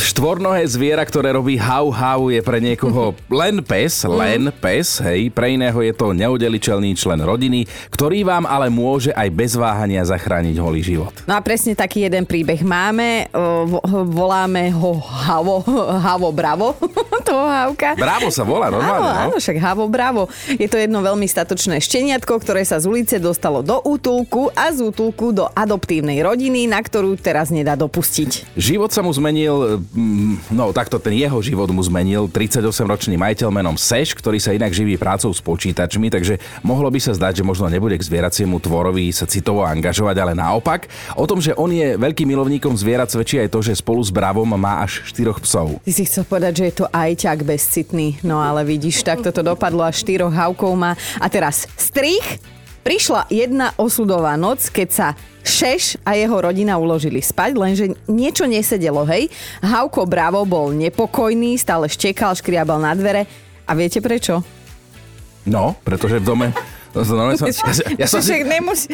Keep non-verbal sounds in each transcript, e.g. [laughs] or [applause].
Štvornohé zviera, ktoré robí hau hau, je pre niekoho [laughs] len pes, len pes, hej. Pre iného je to neudeliteľný člen rodiny, ktorý vám ale môže aj bez váhania zachrániť holý život. No a presne taký jeden príbeh máme. Vo- Voláme ho Havo, Havo Bravo, [laughs] toho Havka. Bravo sa volá, normálne, Áno, no? áno, však Havo Bravo. Je to jedno veľmi statočné šteniatko, ktoré sa z ulice dostalo do útulku a z útulku do adoptívnej rodiny, na ktorú teraz nedá dopustiť. Život sa mu zmenil, no takto ten jeho život mu zmenil 38-ročný majiteľ menom Seš, ktorý sa inak živí prácou s počítačmi, takže mohlo by sa zdať, že možno nebude k zvieraciemu tvorovi sa citovo angažovať, ale naopak. O tom, že on je veľkým milovníkom zvierat, svedčí aj to, že spolu s Bravom má až štyroch psov. Ty si chcel povedať, že je to ajťak bezcitný. No ale vidíš, tak toto dopadlo a štyroch havkov má. A teraz strich. Prišla jedna osudová noc, keď sa Šeš a jeho rodina uložili spať, lenže niečo nesedelo, hej. Havko Bravo bol nepokojný, stále štekal, škriabal na dvere. A viete prečo? No, pretože v dome... Som, ja, ja, som si,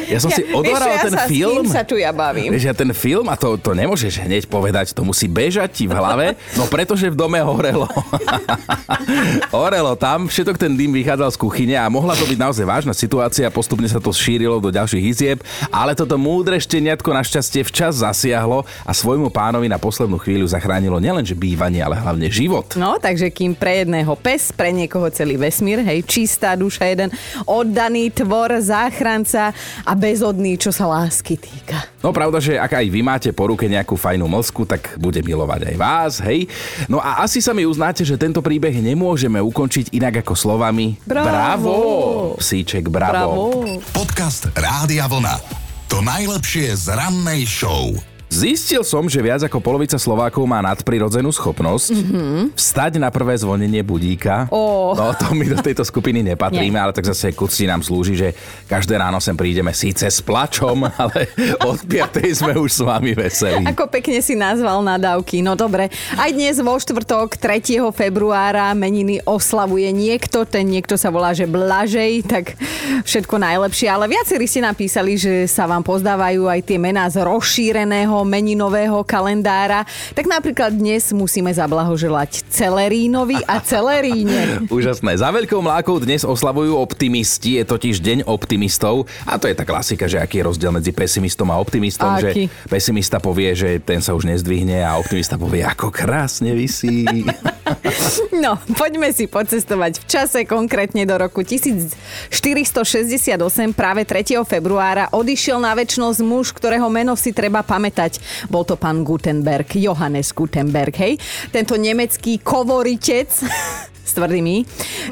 ja som si odvaral ja ten sa, film. Sa tu ja bavím. Vieš, ja ten film, a to, to nemôžeš hneď povedať, to musí bežať ti v hlave, no pretože v dome horelo. [laughs] horelo tam, všetok ten dym vychádzal z kuchyne a mohla to byť naozaj vážna situácia, postupne sa to šírilo do ďalších izieb, ale toto múdre šteniatko našťastie včas zasiahlo a svojmu pánovi na poslednú chvíľu zachránilo nielenže bývanie, ale hlavne život. No, takže kým pre jedného pes, pre niekoho celý vesmír, hej, čistá duša jeden, oddaný tvor, záchranca a bezodný, čo sa lásky týka. No pravda, že ak aj vy máte po ruke nejakú fajnú mlsku, tak bude milovať aj vás, hej? No a asi sa mi uznáte, že tento príbeh nemôžeme ukončiť inak ako slovami Bravo! Bravo! Psíček, bravo. Bravo. Podcast Rádia Vlna. To najlepšie z rannej show. Zistil som, že viac ako polovica Slovákov má nadprirodzenú schopnosť mm-hmm. vstať na prvé zvonenie budíka. Ó. No to my do tejto skupiny nepatríme, ale tak zase kucti nám slúži, že každé ráno sem prídeme síce s plačom, [laughs] ale od 5. sme už s vami veselí. Ako pekne si nazval nadávky. No dobre, aj dnes vo štvrtok 3. februára meniny oslavuje niekto, ten niekto sa volá, že Blažej, tak všetko najlepšie. Ale viacerí ste napísali, že sa vám pozdávajú aj tie mená z rozšíreného meninového kalendára. Tak napríklad dnes musíme zablahoželať Celerínovi a Celeríne. [laughs] Úžasné. Za veľkou mlákou dnes oslavujú optimisti, je totiž deň optimistov a to je tá klasika, že aký je rozdiel medzi pesimistom a optimistom, Aký? že pesimista povie, že ten sa už nezdvihne a optimista povie, ako krásne vysí. [laughs] [laughs] No, poďme si pocestovať v čase, konkrétne do roku 1468, práve 3. februára, odišiel na väčšnosť muž, ktorého meno si treba pamätať. Bol to pán Gutenberg, Johannes Gutenberg, hej? Tento nemecký kovoritec [laughs] s tvrdými,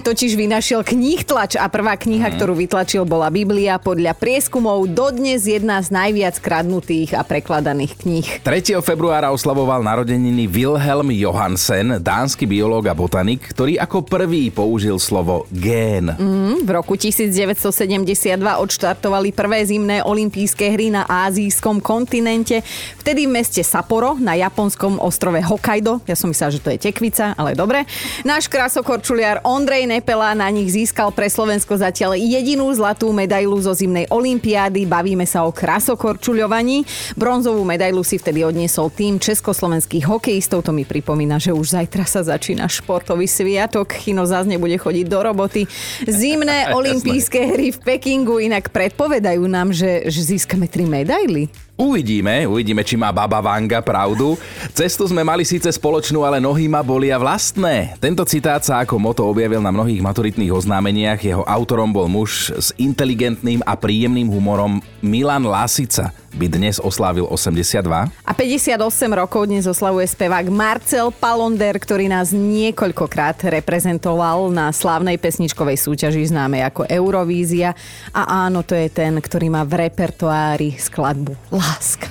totiž vynašiel kníh tlač a prvá kniha, ktorú vytlačil, bola Biblia. Podľa prieskumov dodnes jedna z najviac kradnutých a prekladaných kníh. 3. februára oslavoval narodeniny Wilhelm Johansen, dánsky biológ a botanik, ktorý ako prvý použil slovo gén. Mm, V roku 1972 odštartovali prvé zimné olympijské hry na azijskom kontinente. Vtedy v meste Sapporo na japonskom ostrove Hokkaido. Ja som myslela, že to je tekvica, ale dobre. Náš krasokorčuliar Ondrej Nepela na nich získal pre Slovensko zatiaľ jedinú zlatú medailu zo zimnej olympiády. Bavíme sa o krasokorčuľovaní. Bronzovú medailu si vtedy odniesol tým československých hokejistov. To mi pripomína, že už zajtra sa začína športový sviatok. Chino zás nebude chodiť do roboty. Zimné [laughs] olympijské hry v Pekingu inak predpovedajú nám, že, že získame tri medaily. Uvidíme, uvidíme, či má baba Vanga pravdu. Cestu sme mali síce spoločnú, ale nohy ma bolia vlastné. Tento citát sa ako moto objavil na mnohých maturitných oznámeniach. Jeho autorom bol muž s inteligentným a príjemným humorom Milan Lasica. By dnes oslávil 82. A 58 rokov dnes oslavuje spevák Marcel Palonder, ktorý nás niekoľkokrát reprezentoval na slávnej pesničkovej súťaži známej ako Eurovízia. A áno, to je ten, ktorý má v repertoári skladbu Láska.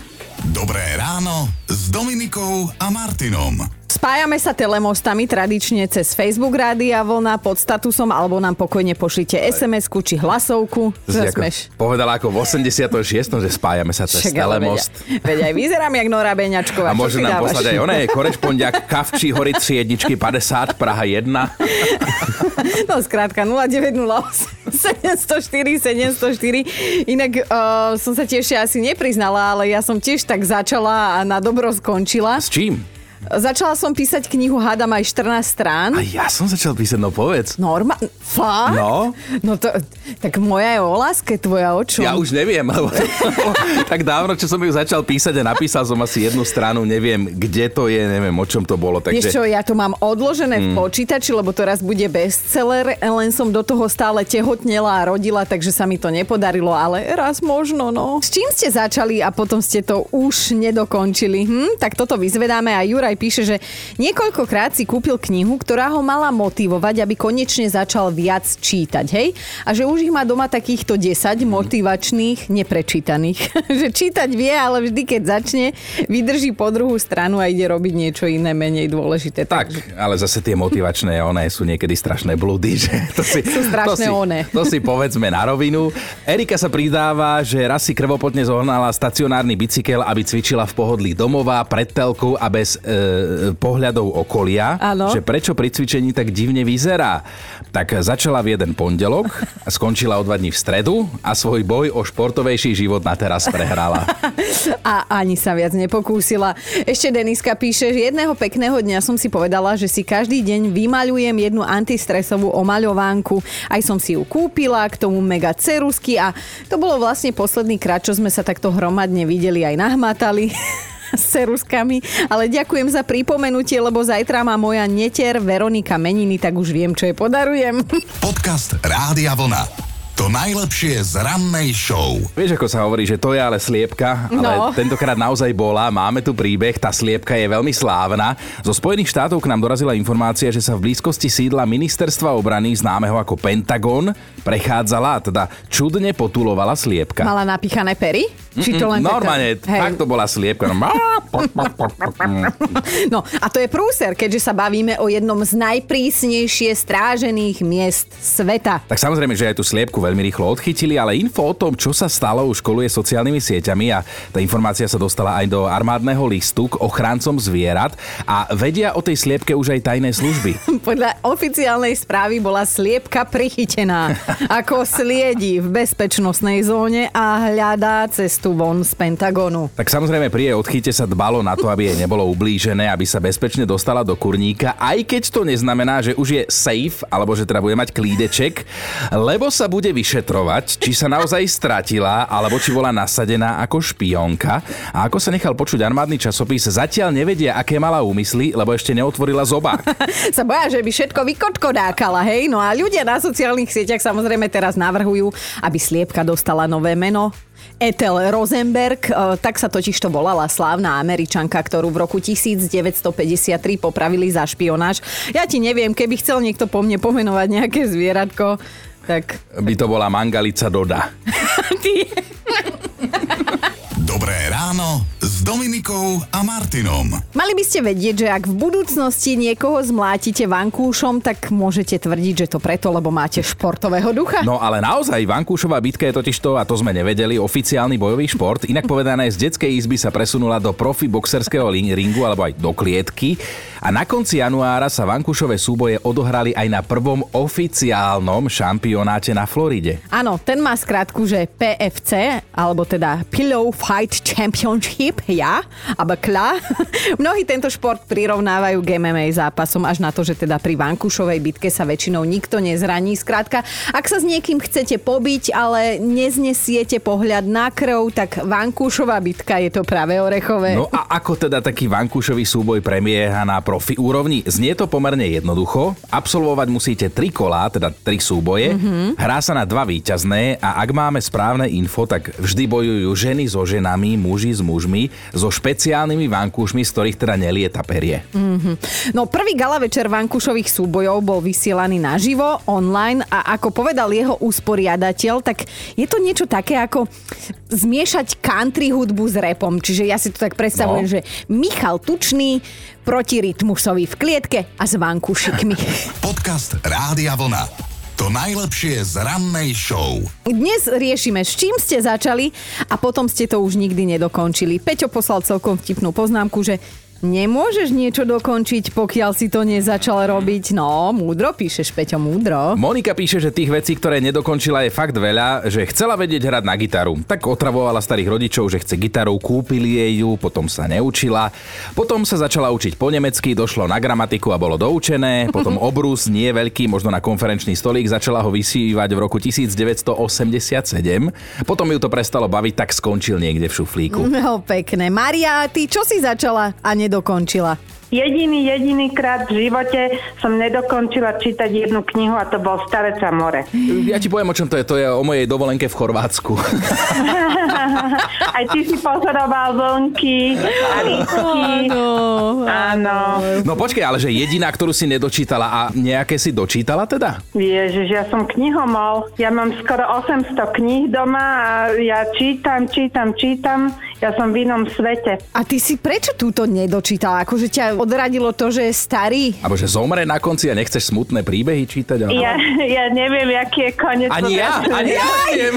Dobré ráno s Dominikou a Martinom. Spájame sa telemostami tradične cez Facebook Rádia Vlna pod statusom alebo nám pokojne pošlite SMS-ku či hlasovku. Ako povedala ako v 86. že spájame sa cez Však, telemost. Veď, veď aj vyzerám jak Nora Beňačková. A môže nám dávaš? poslať aj oné, korešpondiak Kavči Horici jedničky 50 Praha 1. [laughs] No skrátka 0908 704 704. Inak uh, som sa tiež asi nepriznala, ale ja som tiež tak začala a na dobro skončila. S čím? Začala som písať knihu Hádam aj 14 strán. A ja som začal písať, no povedz. Norma... Fakt? No. No to... Tak moja je o láske, tvoja o čom? Ja už neviem, [laughs] lebo tak dávno, čo som ju začal písať a napísal som asi jednu stranu, neviem, kde to je, neviem, o čom to bolo. Vieš čo, Takže ja to mám odložené v počítači, lebo to raz bude bestseller, len som do toho stále tehotnela a rodila, takže sa mi to nepodarilo, ale raz možno, no. S čím ste začali a potom ste to už nedokončili? Hm? Tak toto vyzvedáme a Juraj píše, že niekoľkokrát si kúpil knihu, ktorá ho mala motivovať, aby konečne začal viac čítať, hej? A že už ich má doma takýchto 10 motivačných, neprečítaných. [laughs] že čítať vie, ale vždy, keď začne, vydrží po druhú stranu a ide robiť niečo iné, menej dôležité. tak, ale zase tie motivačné [laughs] one sú niekedy strašné blúdy, že to si, Sú strašné to si, one. To si povedzme na rovinu. Erika sa pridáva, že raz si krvopotne zohnala stacionárny bicykel, aby cvičila v pohodlí domova, pred telkou a bez e, pohľadov okolia. Áno. Že prečo pri cvičení tak divne vyzerá. Tak začala v jeden pondelok, skončila o dva dní v stredu a svoj boj o športovejší život na teraz prehrala. [laughs] A ani sa viac nepokúsila. Ešte Deniska píše, že jedného pekného dňa som si povedala, že si každý deň vymaľujem jednu antistresovú omaľovánku. Aj som si ju kúpila, k tomu mega cerusky a to bolo vlastne posledný krát, čo sme sa takto hromadne videli aj nahmatali [laughs] s ceruskami, ale ďakujem za pripomenutie, lebo zajtra má moja netier Veronika meniny, tak už viem, čo jej podarujem. Podcast Rádia Vlna. To najlepšie z rannej show. Vieš, ako sa hovorí, že to je ale sliepka, ale No. tentokrát naozaj bola. Máme tu príbeh, tá sliepka je veľmi slávna. Zo Spojených štátov k nám dorazila informácia, že sa v blízkosti sídla ministerstva obrany, známeho ako Pentagon, prechádzala a teda čudne potulovala sliepka. Mala napíchané pery? Či to len Normálne, taká- fakt to bola sliepka. No, No a to je prúser, keďže sa bavíme o jednom z najprísnejšie strážených miest sveta. Tak samozrejme, že aj tú sliepku veľmi rýchlo odchytili, ale info o tom, čo sa stalo, už koluje sociálnymi sieťami a tá informácia sa dostala aj do armádneho listu k ochráncom zvierat a vedia o tej sliepke už aj tajné služby. [laughs] Podľa oficiálnej správy bola sliepka prichytená, ako sliedi v bezpečnostnej zóne a hľadá cestu von z Pentagonu. Tak samozrejme pri jej odchyte sa dbalo na to, aby jej nebolo ublížené, aby sa bezpečne dostala do kurníka, aj keď to neznamená, že už je safe, alebo že teda bude mať klídeček, lebo sa bude vyšetrovať, či sa naozaj stratila, alebo či bola nasadená ako špionka. A ako sa nechal počuť armádny časopis, zatiaľ nevedia, aké mala úmysly, lebo ešte neotvorila zobák. [laughs] Sa boja, že by všetko vykočkodákala, hej? No a ľudia na sociálnych sieťach samozrejme teraz navrhujú, aby sliepka dostala nové meno. Ethel Rosenberg, e, tak sa totiž to volala slávna američanka, ktorú v roku 1953 popravili za špionáž. Ja ti neviem, keby chcel niekto po mne pomenovať nejaké zvieratko, tak By to bola Mangalica Doda. [laughs] ty... [laughs] Dobré ráno s Dominikou a Martinom. Mali by ste vedieť, že ak v budúcnosti niekoho zmlátite vankúšom, tak môžete tvrdiť, že to preto, lebo máte športového ducha. No ale naozaj, Vankúšová bitka je totiž to, a to sme nevedeli, oficiálny bojový šport. Inak povedané, z detskej izby sa presunula do profi boxerského ringu alebo aj do klietky. A na konci januára sa Vankúšové súboje odohrali aj na prvom oficiálnom šampionáte na Floride. Áno, ten má skrátku, že PFC, alebo teda Pillow Fight Championship, ja, alebo KLA. [laughs] Mnohí tento šport prirovnávajú k MMA zápasom, až na to, že teda pri Vankúšovej bitke sa väčšinou nikto nezraní. Skrátka, ak sa s niekým chcete pobiť, ale neznesiete pohľad na krv, tak Vankúšová bitka je to práve orechové. No a ako teda taký vankúšový súboj premieha na profi úrovni? Znie to pomerne jednoducho. Absolvovať musíte tri kolá, teda tri súboje. Mm-hmm. Hrá sa na dva víťazné a ak máme správne info, tak vždy bojujú ženy so ženami, muži s mužmi, so špeciálnymi vankúšmi, z ktorých teda nelieta perie. No prvý gala večer vankúšových súbojov bol vysielaný naživo, online a ako povedal jeho usporiadateľ, tak je to niečo také ako zmiešať country hudbu s repom. Čiže ja si to tak predstavujem, No. že Michal Tučný proti rytmusovi v klietke a s vankúšikmi. [laughs] Podcast Rádia Vlna. To najlepšie z rannej show. Dnes riešime, s čím ste začali a potom ste to už nikdy nedokončili. Peťo poslal celkom vtipnú poznámku, že nemôžeš niečo dokončiť, pokiaľ si to nezačal robiť. No, múdro píšeš, Peťo, múdro. Monika píše, že tých vecí, ktoré nedokončila je fakt veľa, že chcela vedieť hrať na gitaru. Tak otravovala starých rodičov, že chce gitaru, kúpili jej ju, potom sa neučila. Potom sa začala učiť po nemecky, došlo na gramatiku a bolo doučené. Potom [laughs] obrus, nie veľký, možno na konferenčný stolík, začala ho vysívať v roku 1987. Potom ju to prestalo baviť, tak skončil niekde v šuflíku. No, pekné. Maria, ty čo si začala a nedokončila? nedokončila. Jediný, jediný krát v živote som nedokončila čítať jednu knihu a to bol Starec a more. Ja ti poviem, o čom to je. To je o mojej dovolenke v Chorvátsku. [laughs] Aj ty si pozoroval vlnky a lístky. Áno. No počkej, ale že jediná, ktorú si nedočítala a nejaké si dočítala teda? Ježiš, ja som knihomol. Ja mám skoro 800 kníh doma a ja čítam, čítam, čítam. Ja som v inom svete. A ty si prečo túto nedočítala? Akože ťa odradilo to, že je starý? Alebo že zomre na konci a nechceš smutné príbehy čítať? Ale... Ja, ja neviem, aký je koniec. Ani ja, ani ja neviem.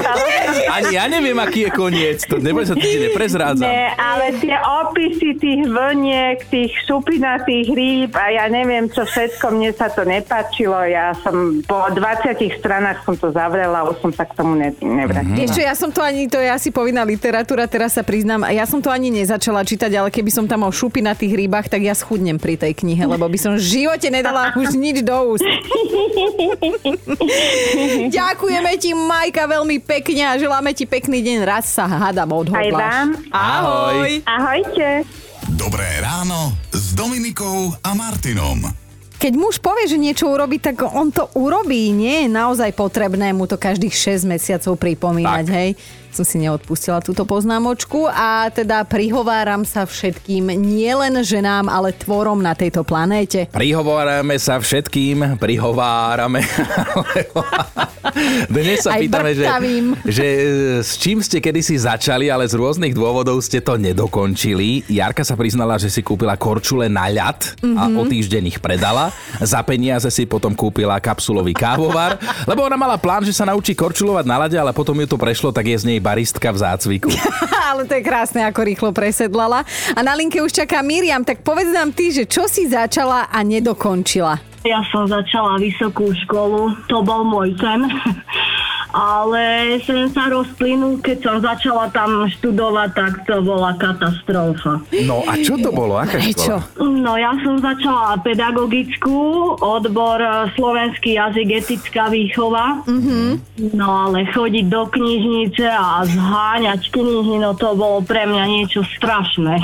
Ani ja neviem, aký je koniec. To neboj sa, to ti neprezrádzam. Nie, ale tie opisy tých vlniek, tých šupinatých rýb a ja neviem, čo všetko, mne sa to nepáčilo. Ja som po 20 stranách som to zavrela, už som sa k tomu ne, nevrátil. Vieš čo, ja som to ani, to je asi povinná literatúra, teraz sa priznám, ja som to ani nezačala čítať, ale keby som tam o šupy na tých rybách, tak ja schudnem pri tej knihe, lebo by som v živote nedala už nič do úst. [laughs] Ďakujeme ti, Majka, veľmi pekne a želáme ti pekný deň. Raz sa hádam odhodláš. Aj vám. Ahoj. Ahojte. Dobré ráno s Dominikou a Martinom. Keď muž povie, že niečo urobí, tak on to urobí. Nie je naozaj potrebné mu to každých 6 mesiacov pripomínať, Tak. hej? Som si neodpustila túto poznámočku a teda prihováram sa všetkým, nielen ženám, ale tvorom na tejto planéte. Prihovárame sa všetkým, prihovárame. [laughs] Dnes sa Aj pýtame, že, že e, s čím ste kedysi začali, ale z rôznych dôvodov ste to nedokončili. Jarka sa priznala, že si kúpila korčule na ľad a Mhm. o týždeň ich predala. Za peniaze si potom kúpila kapsulový kávovar, lebo ona mala plán, že sa naučí korčulovať na ľade, ale potom ju to prešlo, tak je z nej baristka v zácviku. [laughs] ale to je krásne, ako rýchlo presedlala. A na linke už čaká Miriam, tak povedz nám ty, že čo si začala a nedokončila. Ja som začala vysokú školu, to bol môj sen. Ale sen sa rozplynul, keď som začala tam študovať, tak to bola katastrofa. No a čo to bolo? Aká škola? No ja som začala pedagogickú, odbor eh, slovenský jazyk, etická výchova. Mm-hmm. No ale chodiť do knižnice a zháňať knihy, no to bolo pre mňa niečo strašné.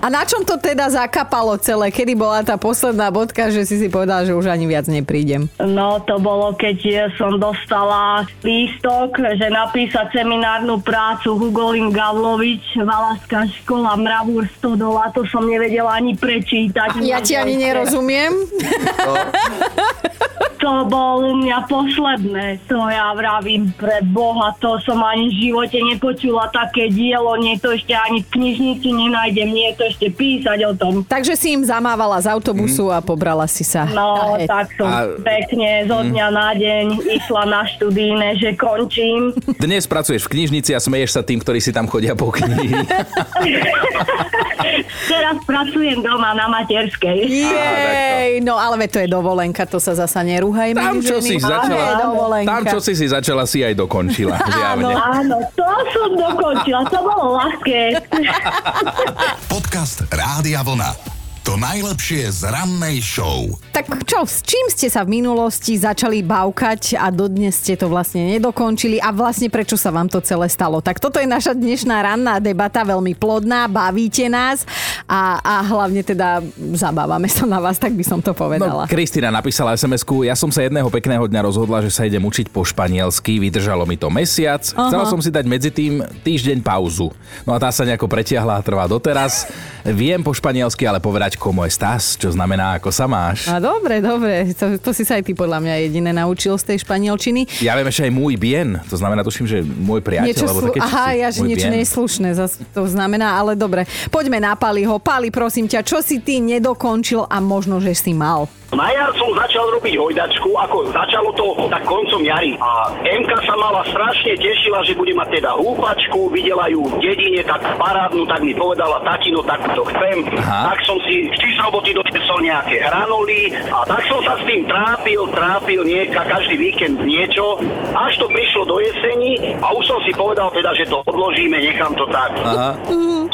A na čom to teda zakapalo celé? Kedy bola tá posledná bodka, že si si povedala, že už ani viac neprídem? No to bolo, keď som dostala lístok, že napísať seminárnu prácu Hugolin Gavlovič, Valaská škola, Mravúr 100 dola, to som nevedela ani prečítať. Ja ti ani nerozumiem. [laughs] To bolo u mňa posledné, to ja vravím pre Boha, to som ani v živote nepočula také dielo, nie to ešte ani v knižnici nenájdem, nie to ešte písať o tom. Takže si im zamávala z autobusu a pobrala si sa. No, het. tak som A- pekne zo dňa na deň išla na študíne, že končím. Dnes pracuješ v knižnici a smeješ sa tým, ktorí si tam chodia po knihy. [laughs] Teraz pracujem doma na materskej. Jej, no ale to je dovolenka, to sa zasa nerúhajme. Tam, čo ženy. si začala, tam, čo si si začala, si aj dokončila. [laughs] Zjavne. Áno, to som dokončila, to bolo ľahké. [laughs] Podcast Rádia Vlna. To najlepšie z rannej show. Tak čo, s čím ste sa v minulosti začali bavkať a dodnes ste to vlastne nedokončili a vlastne prečo sa vám to celé stalo? Tak toto je naša dnešná ranná debata, veľmi plodná, bavíte nás a, a hlavne teda zabávame sa na vás, tak by som to povedala. No, Kristina napísala sms ja som sa jedného pekného dňa rozhodla, že sa idem učiť po španielsky, vydržalo mi to mesiac, Aha. chcela som si dať medzi tým týždeň pauzu. No a tá sa nejako pretiahla a trvá doteraz. Viem po španielsky ale povedať komu estás, čo znamená ako sa máš. A dobre, dobre, to, to si sa aj ty podľa mňa jediné naučil z tej španielčiny. Ja viem ešte aj môj bien, to znamená tuším, že môj priateľ. Niečo alebo slu- také Aha, ja, že niečo bien. neslušné, zas to znamená, ale dobre. Poďme na Paliho. Pali, prosím ťa, čo si ty nedokončil a možno, že si mal? Na jar som začal robiť hojdačku, ako začalo to tak koncom jary. A MK sa mala strašne tešila, že bude mať teda húpačku, videla ju v dedine tak parádnu, tak mi povedala, tatino, tak to chcem. Aha. Tak som si donesol nejaké hranoly a tak som sa s tým trápil, trápil nieka, každý víkend niečo, až to prišlo do jeseni a už som si povedal teda, že to odložíme, nechám to tak. Aha.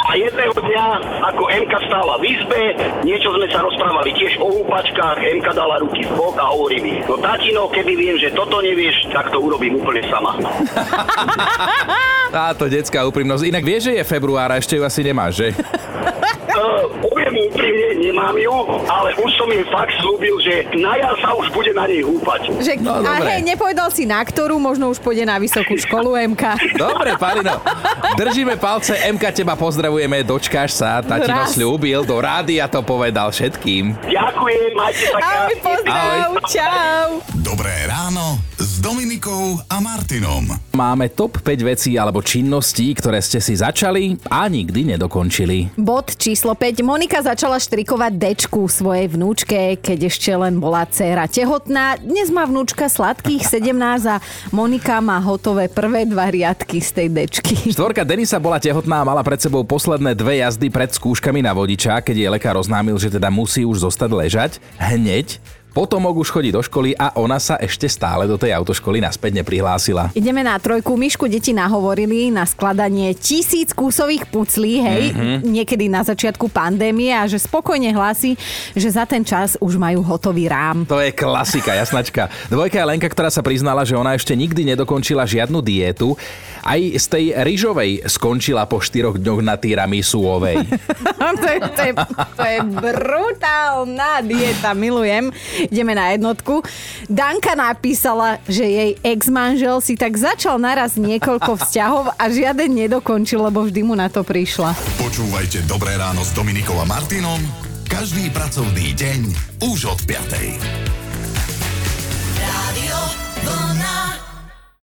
A jedného dňa, ako MK stála v izbe, niečo sme sa rozprávali tiež o húpačkách, MK dala ruky v bok a hovorí mi, no tatino, keby viem, že toto nevieš, tak to urobím úplne sama. [laughs] Táto detská úprimnosť. Inak vieš, že je február a ešte ju asi nemáš, že? [laughs] Poviem úprimne, nemám ju, ale už som im fakt slúbil, že na jar sa už bude na nej húpať. Že, No, a dobre. hej, nepovedal si na ktorú, možno už pôjde na vysokú školu MK. Dobre, Palino. Držíme palce, MK teba pozdravujeme, dočkáš sa, tatino Raz. slúbil, do rádia to povedal všetkým. Ďakujem, majte sa Ahoj, pozdrav, čau. Dobré ráno Dominikou a Martinom. Máme top 5 vecí alebo činností, ktoré ste si začali a nikdy nedokončili. Bod číslo 5. Monika začala štrikovať dečku svojej vnúčke, keď ešte len bola dcéra tehotná. Dnes má vnúčka sladkých 17 a Monika má hotové prvé dva riadky z tej dečky. Štvorka Denisa bola tehotná a mala pred sebou posledné dve jazdy pred skúškami na vodiča, keď jej lekár oznámil, že teda musí už zostať ležať. Hneď. Potom už chodí do školy a ona sa ešte stále do tej autoškoly naspäť neprihlásila. Ideme na trojku. Myšku deti nahovorili na skladanie tisíc kúsových puclí, hej, mm-hmm. niekedy na začiatku pandémie a že spokojne hlási, že za ten čas už majú hotový rám. To je klasika, jasnačka. Dvojka je Lenka, ktorá sa priznala, že ona ešte nikdy nedokončila žiadnu diétu. Aj z tej ryžovej skončila po štyroch dňoch na tiramisúovej. [laughs] to, je, to, je, to je brutálna dieta, milujem. Ideme na jednotku. Danka napísala, že jej ex-manžel si tak začal naraz niekoľko vzťahov a žiaden nedokončil, lebo vždy mu na to prišla. Počúvajte Dobré ráno s Dominikou a Martinom každý pracovný deň už od 5.